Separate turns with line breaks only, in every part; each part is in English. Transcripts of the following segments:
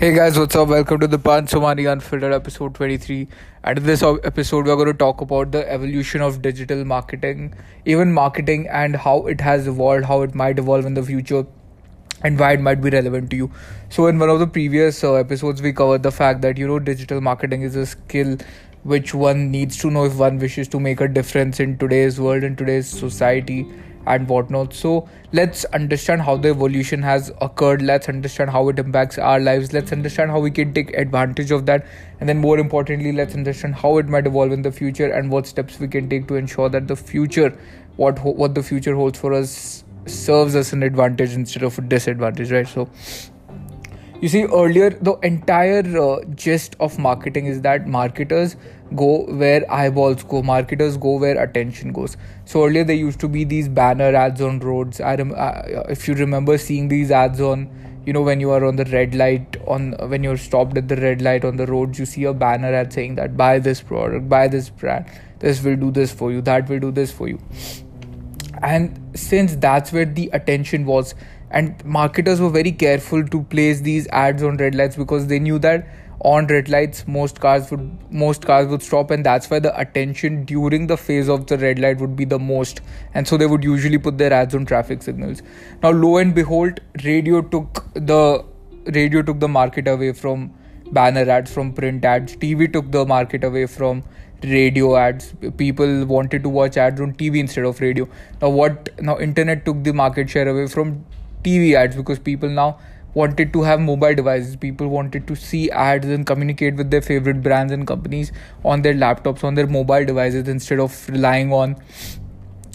Hey guys, what's up? Welcome to the Pan Somani Unfiltered episode 23. And in this episode, we're going to talk about the evolution of digital marketing, even marketing, and how it has evolved, how it might evolve in the future, and why it might be relevant to you. So, in one of the previous uh, episodes, we covered the fact that you know digital marketing is a skill which one needs to know if one wishes to make a difference in today's world, in today's society and whatnot. So let's understand how the evolution has occurred. Let's understand how it impacts our lives. Let's understand how we can take advantage of that. And then, more importantly, let's understand how it might evolve in the future and what steps we can take to ensure that the future, what what the future holds for us, serves us an advantage instead of a disadvantage, right? So you see earlier the entire uh, gist of marketing is that marketers go where eyeballs go marketers go where attention goes. So earlier there used to be these banner ads on roads. I rem- uh, if you remember seeing these ads on you know when you are on the red light on when you're stopped at the red light on the roads you see a banner ad saying that buy this product buy this brand. This will do this for you that will do this for you. And since that's where the attention was and marketers were very careful to place these ads on red lights because they knew that on red lights most cars would most cars would stop. And that's why the attention during the phase of the red light would be the most. And so they would usually put their ads on traffic signals. Now lo and behold radio took the radio took the market away from banner ads from print ads. Tv took the market away from radio ads. People wanted to watch ads on tv instead of radio. Now what now internet took the market share away from TV ads because people now wanted to have mobile devices. People wanted to see ads and communicate with their favorite brands and companies on their laptops, on their mobile devices instead of relying on,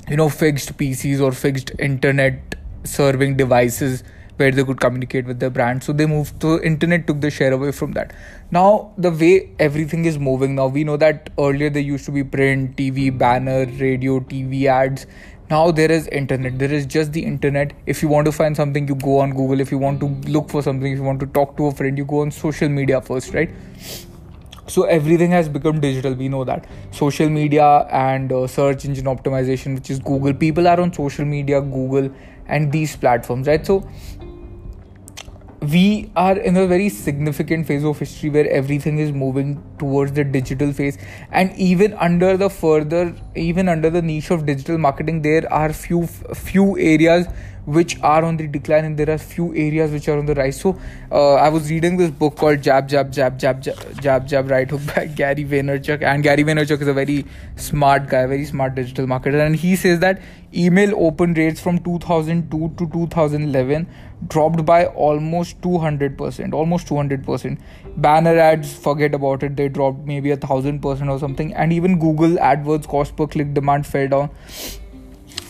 you know, fixed PCs or fixed internet serving devices where they could communicate with their brand. So they moved to internet took the share away from that. Now the way everything is moving now, we know that earlier there used to be print, TV, banner, radio, TV ads now there is internet. There is just the internet. If you want to find something you go on google. If you want to look for something if you want to talk to a friend you go on social media first right? So everything has become digital. We know that. Social media and uh, search engine optimization which is google. People are on social media google and these platforms right? So we are in a very significant phase of history where everything is moving towards the digital phase. And even under the further even under the niche of digital marketing there are few few areas which are on the decline and there are few areas which are on the rise. So uh, i was reading this book called jab jab jab jab jab jab, jab right hook by gary vaynerchuk. And gary vaynerchuk is a very smart guy very smart digital marketer. And he says that email open rates from 2002 to 2011 dropped by almost 200% almost 200% banner ads forget about it they dropped maybe a thousand percent or something. And even google adwords cost per click demand fell down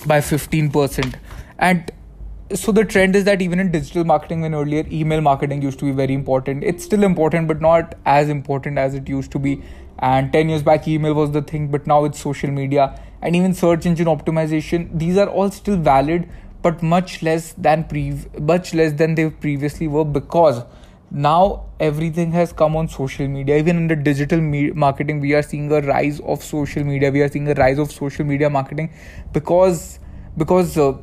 by 15% and so the trend is that even in digital marketing when earlier email marketing used to be very important it's still important but not as important as it used to be. And 10 years back email was the thing but now it's social media and even search engine optimization. These are all still valid but much less than pre much less than they previously were because now everything has come on social media. Even in the digital me- marketing we are seeing a rise of social media. We are seeing a rise of social media marketing because because uh,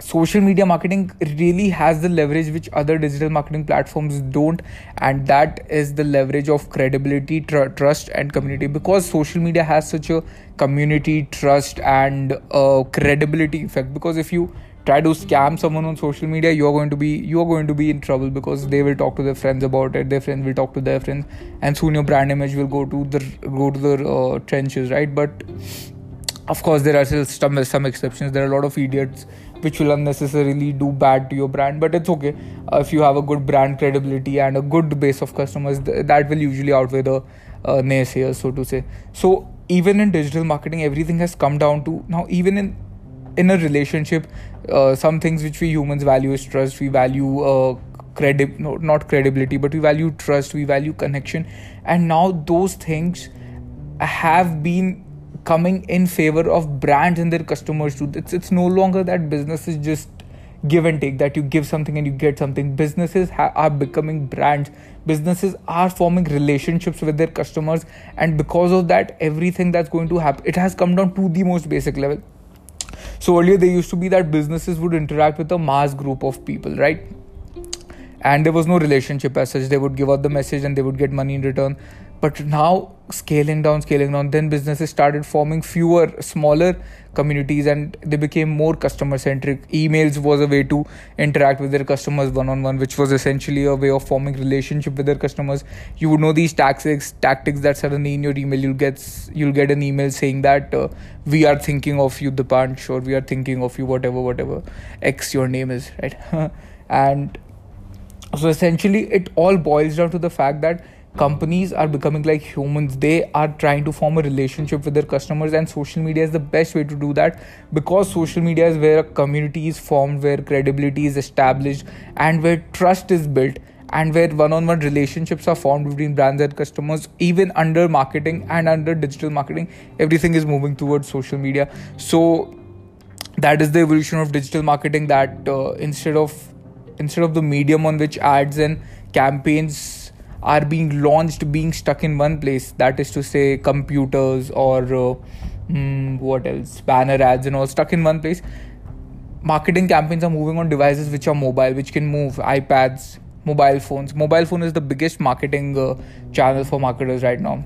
social media marketing really has the leverage which other digital marketing platforms don't and that is the leverage of credibility tr- trust and community because social media has such a community trust and uh, credibility effect. Because if you try to scam someone on social media you're going to be you're going to be in trouble because they will talk to their friends about it their friends will talk to their friends and soon your brand image will go to the go to the uh, trenches right? But of course there are still some, some exceptions. There are a lot of idiots which will unnecessarily do bad to your brand but it's okay. Uh, if you have a good brand credibility and a good base of customers th- that will usually outweigh the uh, naysayers so to say. So even in digital marketing everything has come down to now even in in a relationship uh, some things which we humans value is trust. We value uh, credi- no, not credibility but we value trust. We value connection. And now those things have been coming in favor of brands and their customers too. It's it's no longer that business is just give and take that you give something and you get something. Businesses ha- are becoming brands. Businesses are forming relationships with their customers, and because of that, everything that's going to happen, it has come down to the most basic level. So earlier there used to be that businesses would interact with a mass group of people, right? and there was no relationship as such they would give out the message and they would get money in return but now scaling down scaling down then businesses started forming fewer smaller communities and they became more customer centric emails was a way to interact with their customers one on one which was essentially a way of forming relationship with their customers. You would know these tactics tactics that suddenly in your email you'll get you'll get an email saying that uh, we are thinking of you the punch or we are thinking of you whatever whatever x your name is right? And so essentially it all boils down to the fact that companies are becoming like humans. They are trying to form a relationship with their customers and social media is the best way to do that because social media is where a community is formed where credibility is established and where trust is built and where one-on-one relationships are formed between brands and customers. Even under marketing and under digital marketing everything is moving towards social media. So that is the evolution of digital marketing that uh, instead of instead of the medium on which ads and campaigns are being launched being stuck in one place. That is to say computers or uh, mm, what else? Banner ads and all stuck in one place. Marketing campaigns are moving on devices which are mobile which can move ipads mobile phones. Mobile phone is the biggest marketing uh, channel for marketers right now.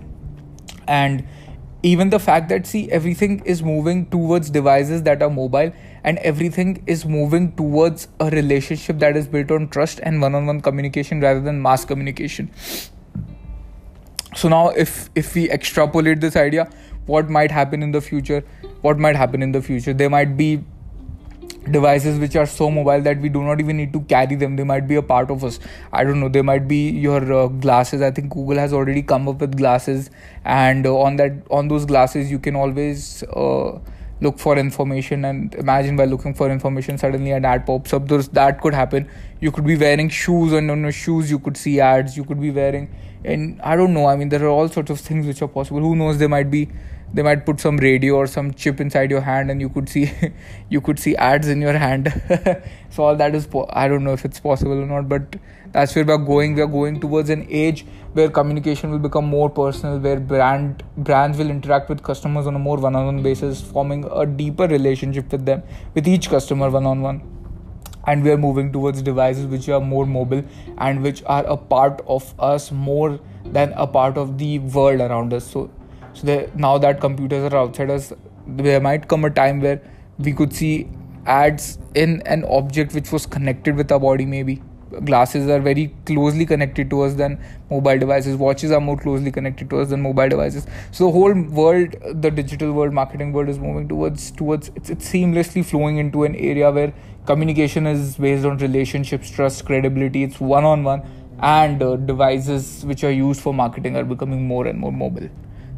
And even the fact that see everything is moving towards devices that are mobile and everything is moving towards a relationship that is built on trust and one-on-one communication rather than mass communication. So now if if we extrapolate this idea what might happen in the future? What might happen in the future? There might be devices which are so mobile that we do not even need to carry them. They might be a part of us. I don't know. They might be your uh, glasses. I think google has already come up with glasses and uh, on that on those glasses you can always uh, look for information and imagine by looking for information suddenly an ad pops up. Those that could happen. You could be wearing shoes and on your shoes you could see ads. You could be wearing and i don't know. I mean there are all sorts of things which are possible. Who knows? There might be they might put some radio or some chip inside your hand and you could see you could see ads in your hand. So all that is po- i don't know if it's possible or not but that's where we're going. We're going towards an age where communication will become more personal where brand brands will interact with customers on a more one-on-one basis forming a deeper relationship with them with each customer one-on-one. And we are moving towards devices which are more mobile and which are a part of us more than a part of the world around us. So so now that computers are outside us there might come a time where we could see ads in an object which was connected with our body maybe. Glasses are very closely connected to us than mobile devices. Watches are more closely connected to us than mobile devices. So the whole world the digital world marketing world is moving towards towards it's, it's seamlessly flowing into an area where communication is based on relationships trust credibility. It's one on one and uh, devices which are used for marketing are becoming more and more mobile